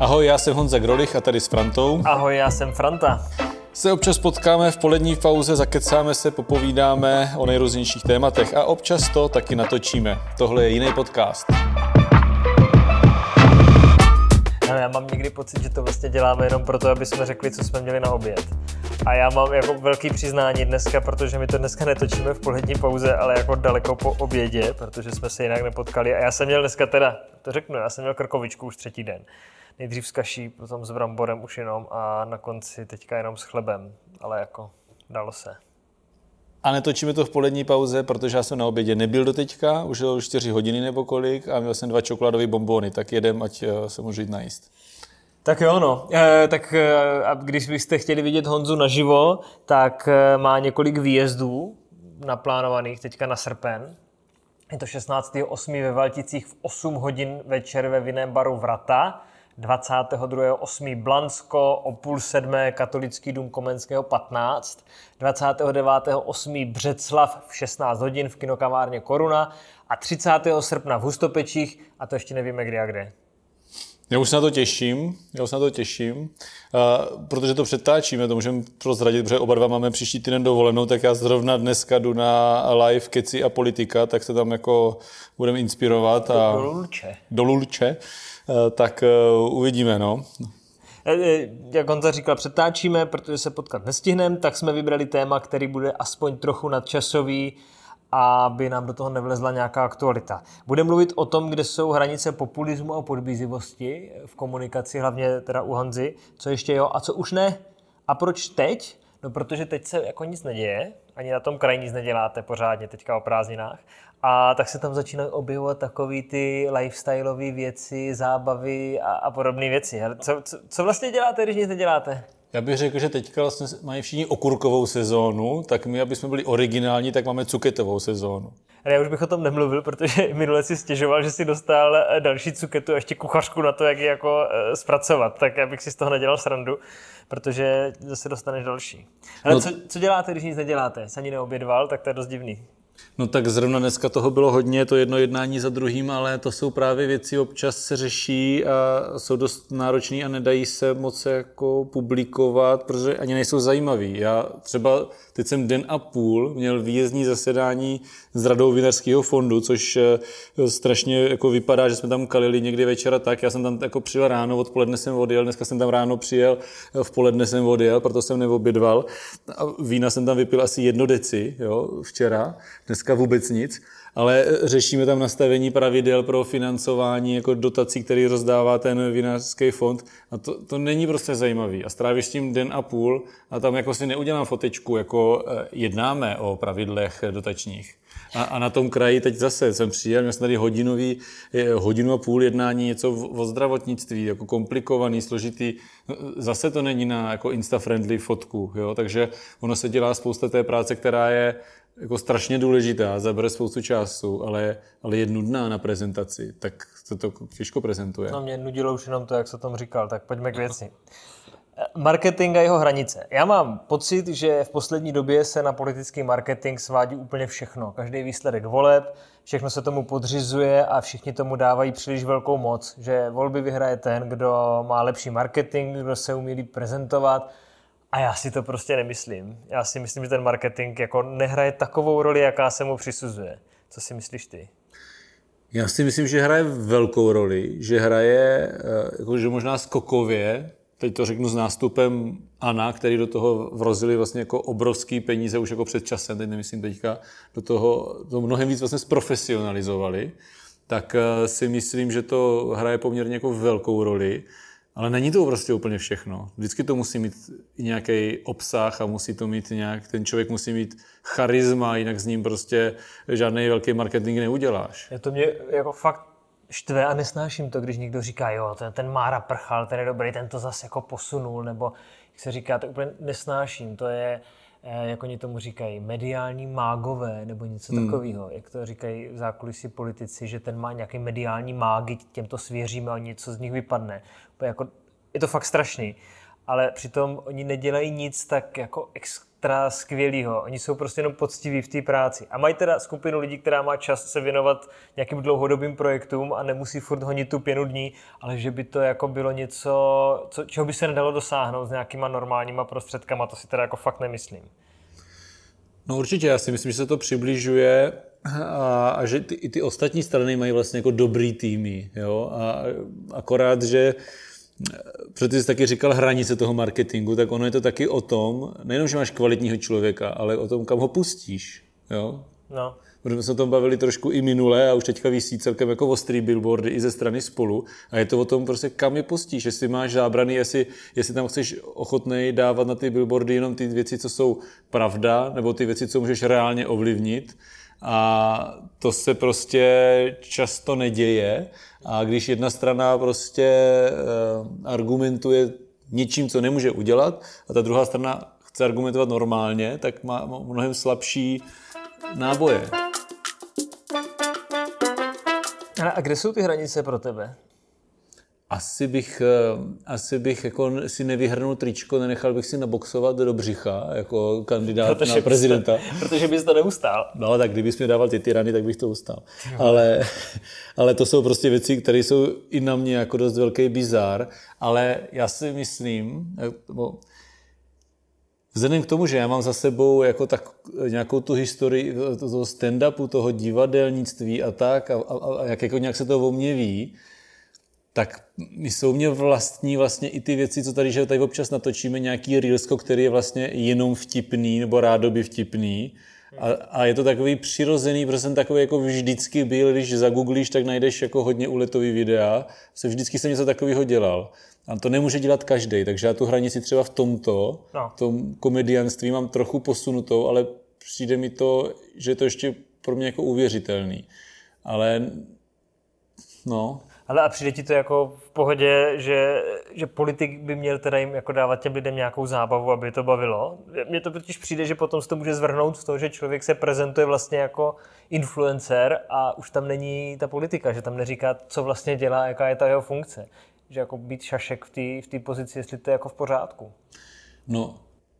Ahoj, já jsem Honza Grolich a tady s Frantou. Ahoj, já jsem Franta. Se občas potkáme v polední pauze, zakecáme se, popovídáme o nejrůznějších tématech a občas to taky natočíme. Tohle je jiný podcast. Ale já mám někdy pocit, že to vlastně děláme jenom proto, aby jsme řekli, co jsme měli na oběd. A já mám jako velký přiznání dneska, protože my to dneska netočíme v polední pauze, ale jako daleko po obědě, protože jsme se jinak nepotkali. A já jsem měl dneska teda, to řeknu, já jsem měl krkovičku už třetí den. Nejdřív s kaší, potom s bramborem už jenom a na konci teďka jenom s chlebem, ale jako dalo se. A netočíme to v polední pauze, protože já jsem na obědě nebyl do teďka, už bylo 4 hodiny nebo kolik a měl jsem dva čokoládové bombony, tak jedem, ať eh, se můžu jít najíst. Tak jo, no. E, tak e, když byste chtěli vidět Honzu naživo, tak má několik výjezdů naplánovaných teďka na srpen. Je to 16.8. ve Valticích v 8 hodin večer ve vinném baru Vrata. 22.8. Blansko, o půl sedmé Katolický dům Komenského 15, 29.8. Břeclav v 16 hodin v kinokavárně Koruna a 30. srpna v Hustopečích a to ještě nevíme kdy a kde. Já už se na to těším, já už se na to těším, uh, protože to přetáčíme, to můžeme prozradit, protože oba dva máme příští týden dovolenou, tak já zrovna dneska jdu na live Keci a politika, tak se tam jako budeme inspirovat. A do Lulče. Do Lulče, uh, tak uh, uvidíme, no. Jak Honza říkal, přetáčíme, protože se potkat nestihneme, tak jsme vybrali téma, který bude aspoň trochu nadčasový, aby nám do toho nevlezla nějaká aktualita. Budeme mluvit o tom, kde jsou hranice populismu a podbízivosti v komunikaci, hlavně teda u Honzy, co ještě jo a co už ne. A proč teď? No protože teď se jako nic neděje, ani na tom kraji nic neděláte pořádně teďka o prázdninách. A tak se tam začínají objevovat takové ty lifestyleové věci, zábavy a, a podobné věci. Co, co, co vlastně děláte, když nic neděláte? Já bych řekl, že teďka vlastně mají všichni okurkovou sezónu, tak my, aby jsme byli originální, tak máme cuketovou sezónu. Ale já už bych o tom nemluvil, protože minule si stěžoval, že si dostal eh, další cuketu a ještě kuchařku na to, jak ji jako uh, zpracovat. Tak já bych si z toho nedělal srandu, protože zase dostaneš další. Ale no, co, co děláte, když nic neděláte? Se ani neobědval, tak to je dost divný. No tak zrovna dneska toho bylo hodně, to jedno jednání za druhým, ale to jsou právě věci, občas se řeší a jsou dost náročný a nedají se moc jako publikovat, protože ani nejsou zajímavý. Já třeba teď jsem den a půl měl výjezdní zasedání s radou Vinařského fondu, což eh, strašně jako vypadá, že jsme tam kalili někdy večera tak. Já jsem tam jako přijel ráno, odpoledne jsem odjel, dneska jsem tam ráno přijel, eh, v poledne jsem odjel, proto jsem neobědval. A vína jsem tam vypil asi jedno deci, jo, včera dneska vůbec nic, ale řešíme tam nastavení pravidel pro financování jako dotací, který rozdává ten vinařský fond a to, to není prostě zajímavý a strávíš s tím den a půl a tam jako si neudělám fotečku, jako eh, jednáme o pravidlech dotačních. A, a na tom kraji teď zase jsem přijel, měl jsem tady hodinový, eh, hodinu a půl jednání něco o zdravotnictví, jako komplikovaný, složitý. Zase to není na jako insta-friendly fotku, jo? takže ono se dělá spousta té práce, která je jako strašně důležitá, zabere spoustu času, ale, ale je nudná na prezentaci, tak se to těžko prezentuje. No mě nudilo už jenom to, jak se tom říkal, tak pojďme k věci. Marketing a jeho hranice. Já mám pocit, že v poslední době se na politický marketing svádí úplně všechno. Každý výsledek voleb, všechno se tomu podřizuje a všichni tomu dávají příliš velkou moc. Že volby vyhraje ten, kdo má lepší marketing, kdo se umí prezentovat, a já si to prostě nemyslím. Já si myslím, že ten marketing jako nehraje takovou roli, jaká se mu přisuzuje. Co si myslíš ty? Já si myslím, že hraje velkou roli, že hraje eh, jakože možná skokově, teď to řeknu s nástupem Ana, který do toho vrozili vlastně jako obrovský peníze už jako před časem, teď nemyslím teďka, do toho to mnohem víc vlastně zprofesionalizovali, tak eh, si myslím, že to hraje poměrně jako velkou roli. Ale není to prostě úplně všechno. Vždycky to musí mít nějaký obsah a musí to mít nějak, ten člověk musí mít charisma, jinak s ním prostě žádný velký marketing neuděláš. Je to mě jako fakt štve a nesnáším to, když někdo říká, jo, ten, ten Mára prchal, ten je dobrý, ten to zase jako posunul, nebo jak se říká, to úplně nesnáším. To je, jak oni tomu říkají, mediální mágové nebo něco hmm. takového. Jak to říkají v zákulisí politici, že ten má nějaký mediální mágy, těmto svěříme a něco z nich vypadne. Jako, je to fakt strašný. Ale přitom oni nedělají nic tak jako ex, extra skvělýho. Oni jsou prostě jenom poctiví v té práci. A mají teda skupinu lidí, která má čas se věnovat nějakým dlouhodobým projektům a nemusí furt honit tu pěnu dní, ale že by to jako bylo něco, co, čeho by se nedalo dosáhnout s nějakýma normálníma prostředkama, to si teda jako fakt nemyslím. No určitě, já si myslím, že se to přibližuje a, a že ty, i ty ostatní strany mají vlastně jako dobrý týmy, jo, a akorát, že protože ty jsi taky říkal hranice toho marketingu, tak ono je to taky o tom, nejenom, že máš kvalitního člověka, ale o tom, kam ho pustíš. Jo? No. Protože jsme se o tom bavili trošku i minule a už teďka vysí celkem jako ostrý billboardy i ze strany spolu. A je to o tom prostě, kam je pustíš, jestli máš zábrany, jestli, jestli tam chceš ochotnej dávat na ty billboardy jenom ty věci, co jsou pravda, nebo ty věci, co můžeš reálně ovlivnit. A to se prostě často neděje. A když jedna strana prostě eh, argumentuje něčím, co nemůže udělat, a ta druhá strana chce argumentovat normálně, tak má mnohem slabší náboje. A kde jsou ty hranice pro tebe? Asi bych, eh, asi bych jako si nevyhrnul tričko, nenechal bych si naboxovat do břicha jako kandidát protože na prezidenta. Bys to, protože bys to neustál. No, tak kdybys mi dával ty tyrany, tak bych to ustál. Ale, ale to jsou prostě věci, které jsou i na mě jako dost velký bizár. Ale já si myslím, nebo Vzhledem k tomu, že já mám za sebou jako tak nějakou tu historii toho stand-upu, toho divadelnictví a tak, a, a, a jak jako nějak se to o mě ví, tak jsou mě vlastní vlastně i ty věci, co tady, že tady občas natočíme nějaký reelsko, který je vlastně jenom vtipný nebo rádoby vtipný. A, a, je to takový přirozený, protože jsem takový jako vždycky byl, když zagooglíš, tak najdeš jako hodně uletový videa. Se vždycky jsem něco takového dělal. A to nemůže dělat každý, takže já tu hranici třeba v tomto, no. v tom komedianství mám trochu posunutou, ale přijde mi to, že je to ještě pro mě jako uvěřitelný. Ale no, ale a přijde ti to jako v pohodě, že, že politik by měl teda jim jako dávat těm lidem nějakou zábavu, aby to bavilo? Mně to totiž přijde, že potom se to může zvrhnout v to, že člověk se prezentuje vlastně jako influencer a už tam není ta politika, že tam neříká, co vlastně dělá, jaká je ta jeho funkce. Že jako být šašek v té v pozici, jestli to je jako v pořádku. No,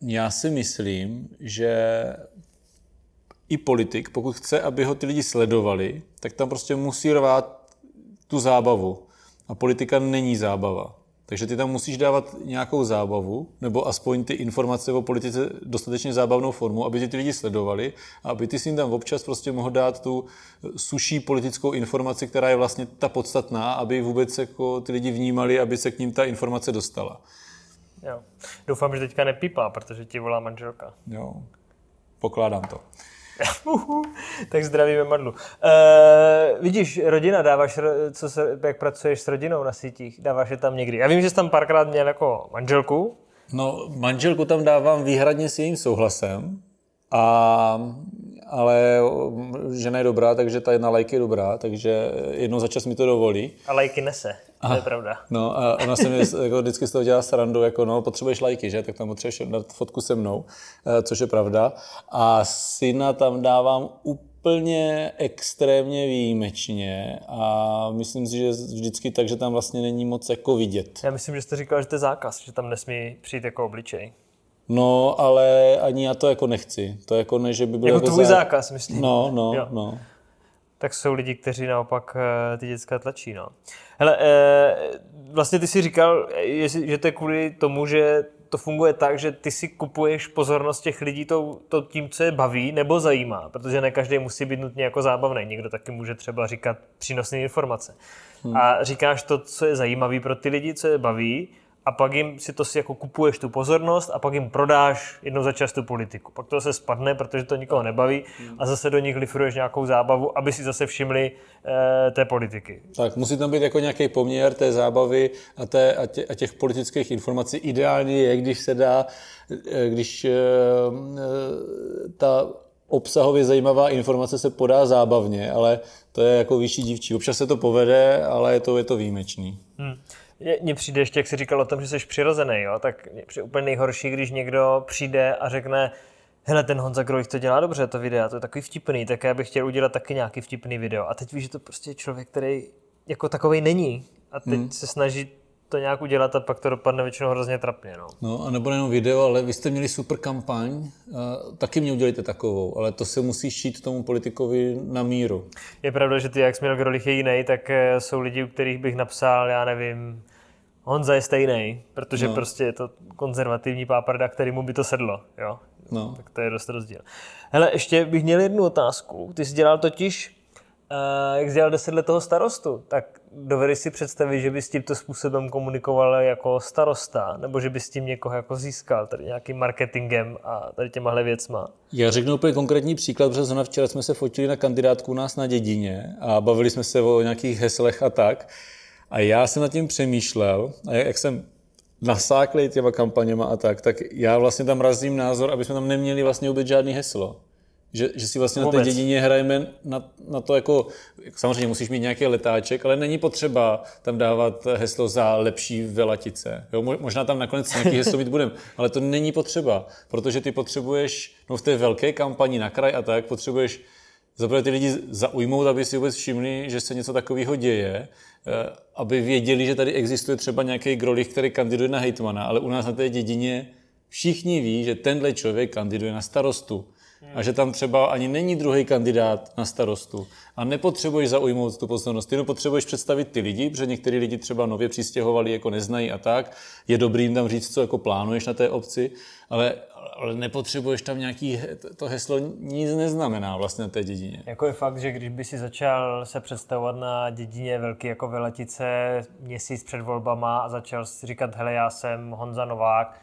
já si myslím, že i politik, pokud chce, aby ho ty lidi sledovali, tak tam prostě musí rvát tu zábavu. A politika není zábava. Takže ty tam musíš dávat nějakou zábavu, nebo aspoň ty informace o politice dostatečně zábavnou formu, aby ty lidi sledovali a aby ty si jim tam občas prostě mohl dát tu suší politickou informaci, která je vlastně ta podstatná, aby vůbec jako ty lidi vnímali, aby se k ním ta informace dostala. Jo. Doufám, že teďka nepípá, protože ti volá manželka. Jo, pokládám to. tak zdravíme Madlu. Uh, vidíš, rodina, dáváš, co se, jak pracuješ s rodinou na sítích, dáváš je tam někdy. Já vím, že jsi tam párkrát měl jako manželku. No, manželku tam dávám výhradně s jejím souhlasem, a, ale žena je dobrá, takže ta jedna lajky je dobrá, takže jednou za čas mi to dovolí. A lajky nese, to je pravda. No a ona se mi jako vždycky z toho dělá srandu, jako no, potřebuješ lajky, že? Tak tam potřebuješ dát fotku se mnou, eh, což je pravda. A syna tam dávám úplně extrémně výjimečně a myslím si, že vždycky tak, že tam vlastně není moc jako vidět. Já myslím, že jste říkal, že to je zákaz, že tam nesmí přijít jako obličej. No, ale ani já to jako nechci. To jako ne, že by byl jako, jako tvůj zá... zákaz, myslím. No, no, jo. no. Tak jsou lidi, kteří naopak eh, ty dětská tlačí, no. Hele, eh, vlastně ty si říkal, že to je kvůli tomu, že to funguje tak, že ty si kupuješ pozornost těch lidí to, to tím, co je baví nebo zajímá, protože ne každý musí být nutně jako zábavný. Někdo taky může třeba říkat přínosné informace. Hmm. A říkáš to, co je zajímavý pro ty lidi, co je baví, a pak jim si to si jako kupuješ tu pozornost a pak jim prodáš jednou za čas tu politiku. Pak to se spadne, protože to nikoho nebaví a zase do nich lifruješ nějakou zábavu, aby si zase všimli e, té politiky. Tak musí tam být jako nějaký poměr té zábavy a, té, a, tě, a těch politických informací. Ideální je, když se dá, eh, když e, ta obsahově zajímavá informace se podá zábavně, ale to je jako vyšší dívčí. Občas se to povede, ale je to, je to výjimečný. Hmm. Mně přijde ještě, jak jsi říkal o tom, že jsi přirozený, jo? tak je úplně nejhorší, když někdo přijde a řekne, hele, ten Honza Grojch to dělá dobře, to video, to je takový vtipný, tak já bych chtěl udělat taky nějaký vtipný video. A teď víš, že to prostě člověk, který jako takový není. A teď hmm. se snaží to nějak udělat a pak to dopadne většinou hrozně trapně. No. No a nebo jenom video, ale vy jste měli super kampaň, taky mě udělejte takovou, ale to se musí šít tomu politikovi na míru. Je pravda, že ty, jak jsi měl Grolich je jiný, tak eh, jsou lidi, u kterých bych napsal, já nevím, Honza je stejný, protože no. prostě je to konzervativní páprda, kterýmu by to sedlo. Jo? No. Tak to je dost rozdíl. Hele, ještě bych měl jednu otázku. Ty jsi dělal totiž, uh, jak jsi dělal deset let toho starostu, tak dovedeš si představit, že bys tímto způsobem komunikoval jako starosta, nebo že bys tím někoho jako získal, tady nějakým marketingem a tady těmahle věcma? Já řeknu úplně konkrétní příklad, protože zrovna včera jsme se fotili na kandidátku u nás na dědině a bavili jsme se o nějakých heslech a tak. A já jsem nad tím přemýšlel, a jak jsem nasáklý těma kampaněma a tak, tak já vlastně tam razím názor, aby jsme tam neměli vlastně vůbec žádný heslo. Že, že si vlastně Vůbec. na té dědině hrajeme na, na to jako, samozřejmě musíš mít nějaký letáček, ale není potřeba tam dávat heslo za lepší velatice. Jo, možná tam nakonec nějaký heslo mít budeme, ale to není potřeba, protože ty potřebuješ, no v té velké kampani na kraj a tak, potřebuješ zaprvé ty lidi zaujmout, aby si vůbec všimli, že se něco takového děje, eh, aby věděli, že tady existuje třeba nějaký grolich, který kandiduje na hejtmana, ale u nás na té dědině všichni ví, že tenhle člověk kandiduje na starostu a že tam třeba ani není druhý kandidát na starostu a nepotřebuješ zaujmout tu pozornost, jenom potřebuješ představit ty lidi, protože některý lidi třeba nově přistěhovali, jako neznají a tak. Je dobrý jim tam říct, co jako plánuješ na té obci, ale, ale nepotřebuješ tam nějaký, to heslo nic neznamená vlastně na té dědině. Jako je fakt, že když by si začal se představovat na dědině velký jako Veletice měsíc před volbama a začal si říkat, hele, já jsem Honza Novák,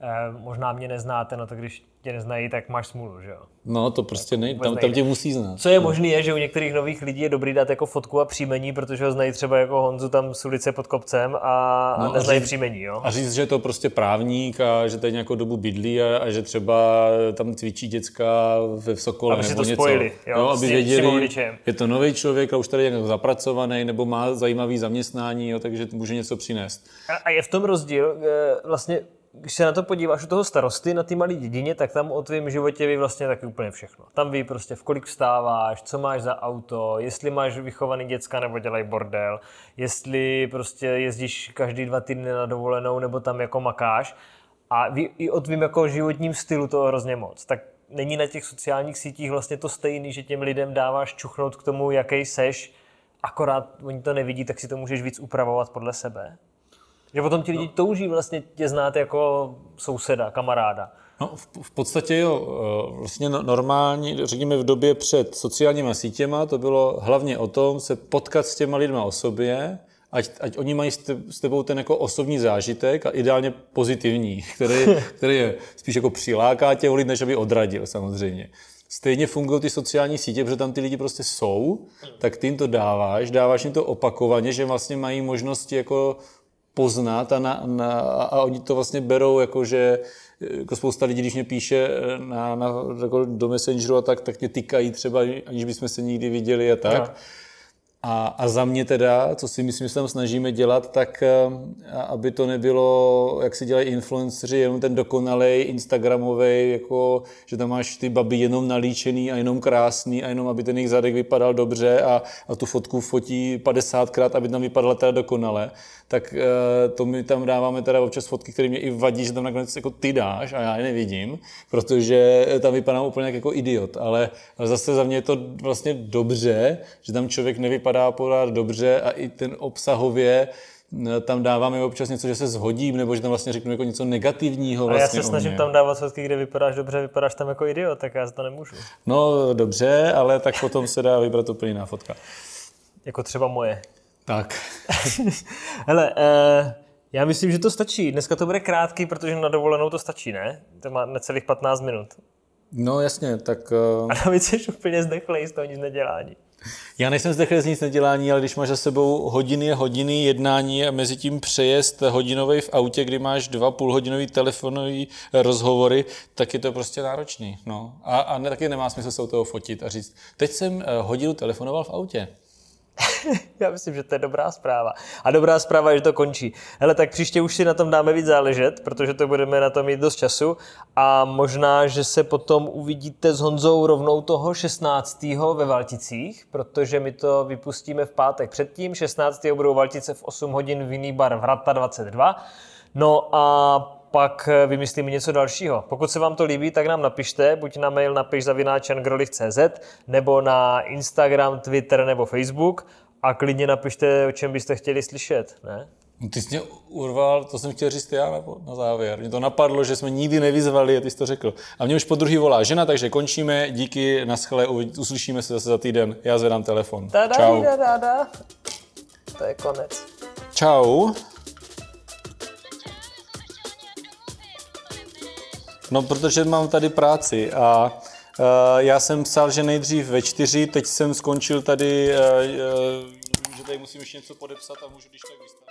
eh, možná mě neznáte, no to když tě neznají, tak máš smůlu, že jo? No, to prostě nejde, tam, tam tě musí znát. Co je možné, je, že u některých nových lidí je dobrý dát jako fotku a příjmení, protože ho znají třeba jako Honzu tam z ulice pod kopcem a, no, a neznají a říct, příjmení, jo? A říct, že je to prostě právník a že tady nějakou dobu bydlí a, a že třeba tam cvičí děcka ve Sokole aby nebo to něco. Spojili, jo, jo aby věděli, je to nový člověk a už tady je zapracovaný nebo má zajímavý zaměstnání, jo, takže může něco přinést. A, a je v tom rozdíl, eh, vlastně když se na to podíváš u toho starosty na ty malé dědině, tak tam o tvém životě ví vlastně taky úplně všechno. Tam ví prostě, v kolik vstáváš, co máš za auto, jestli máš vychovaný děcka nebo dělají bordel, jestli prostě jezdíš každý dva týdny na dovolenou nebo tam jako makáš. A ví i o tvým jako životním stylu toho hrozně moc. Tak není na těch sociálních sítích vlastně to stejný, že těm lidem dáváš čuchnout k tomu, jaký seš, akorát oni to nevidí, tak si to můžeš víc upravovat podle sebe. Že potom ti lidi no. touží vlastně tě znát jako souseda, kamaráda. No, v, v podstatě jo, eh, vlastně no, normální, řekněme v době před sociálníma sítěma, to bylo hlavně o tom se potkat s těma lidma o sobě, ať, ať oni mají s tebou ten jako osobní zážitek a ideálně pozitivní, který, který je spíš jako přiláká tě lid, než aby odradil samozřejmě. Stejně fungují ty sociální sítě, protože tam ty lidi prostě jsou, tak ty jim to dáváš, dáváš jim to opakovaně, že vlastně mají možnosti jako poznat a, na, na, a oni to vlastně berou jako, že jako spousta lidí, když mě píše na, na, jako do Messengeru a tak, tak mě tykají třeba, aniž bychom se nikdy viděli a tak. No. A, a za mě teda, co si myslím, že se tam snažíme dělat, tak eh, aby to nebylo, jak si dělají influenceri, jenom ten dokonalej Instagramový, jako, že tam máš ty baby jenom nalíčený a jenom krásný a jenom, aby ten jejich zadek vypadal dobře a, a tu fotku fotí 50krát, aby tam vypadala teda dokonale, tak eh, to my tam dáváme teda občas fotky, které mě i vadí, že tam nakonec jako ty dáš a já je nevidím, protože tam vypadám úplně jako idiot, ale, ale zase za mě je to vlastně dobře, že tam člověk nevypadá pořád dobře a i ten obsahově eh, tam dáváme občas něco, že se zhodím, nebo že tam vlastně řeknu jako něco negativního. Vlastně a já vlastně se snažím tam dávat fotky, kde vypadáš dobře, vypadáš tam jako idiot, tak já to nemůžu. No dobře, ale tak potom se dá vybrat úplně jiná fotka. Jako třeba moje. Tak. Hele, uh, já myslím, že to stačí. Dneska to bude krátký, protože na dovolenou to stačí, ne? To má necelých 15 minut. No jasně, tak... Uh... A navíc jsi úplně zdechlej z toho nic nedělání. Já nejsem zdechlej z nic nedělání, ale když máš za sebou hodiny a hodiny jednání a mezi tím přejezd hodinový v autě, kdy máš dva půlhodinový telefonový rozhovory, tak je to prostě náročný. No. A, a ne, taky nemá smysl se u toho fotit a říct, teď jsem hodinu telefonoval v autě. Já myslím, že to je dobrá zpráva. A dobrá zpráva je, že to končí. Hele, tak příště už si na tom dáme víc záležet, protože to budeme na tom mít dost času a možná, že se potom uvidíte s Honzou rovnou toho 16. ve Valticích, protože my to vypustíme v pátek předtím. 16. budou Valtice v 8 hodin v jiný bar Vrata 22. No a pak vymyslíme něco dalšího. Pokud se vám to líbí, tak nám napište, buď na mail napiš zavináčangrolich.cz nebo na Instagram, Twitter nebo Facebook a klidně napište, o čem byste chtěli slyšet, ne? No ty jsi mě urval, to jsem chtěl říct já na, na závěr. Mě to napadlo, že jsme nikdy nevyzvali a ty jsi to řekl. A mě už po druhý volá žena, takže končíme. Díky, naschle, uslyšíme se zase za týden. Já zvedám telefon. Tada, Čau. Da, da, da. To je konec. Čau. No, protože mám tady práci a uh, já jsem psal, že nejdřív ve čtyři, teď jsem skončil tady, uh, uh, že tady musím ještě něco podepsat a můžu když tak vystavit.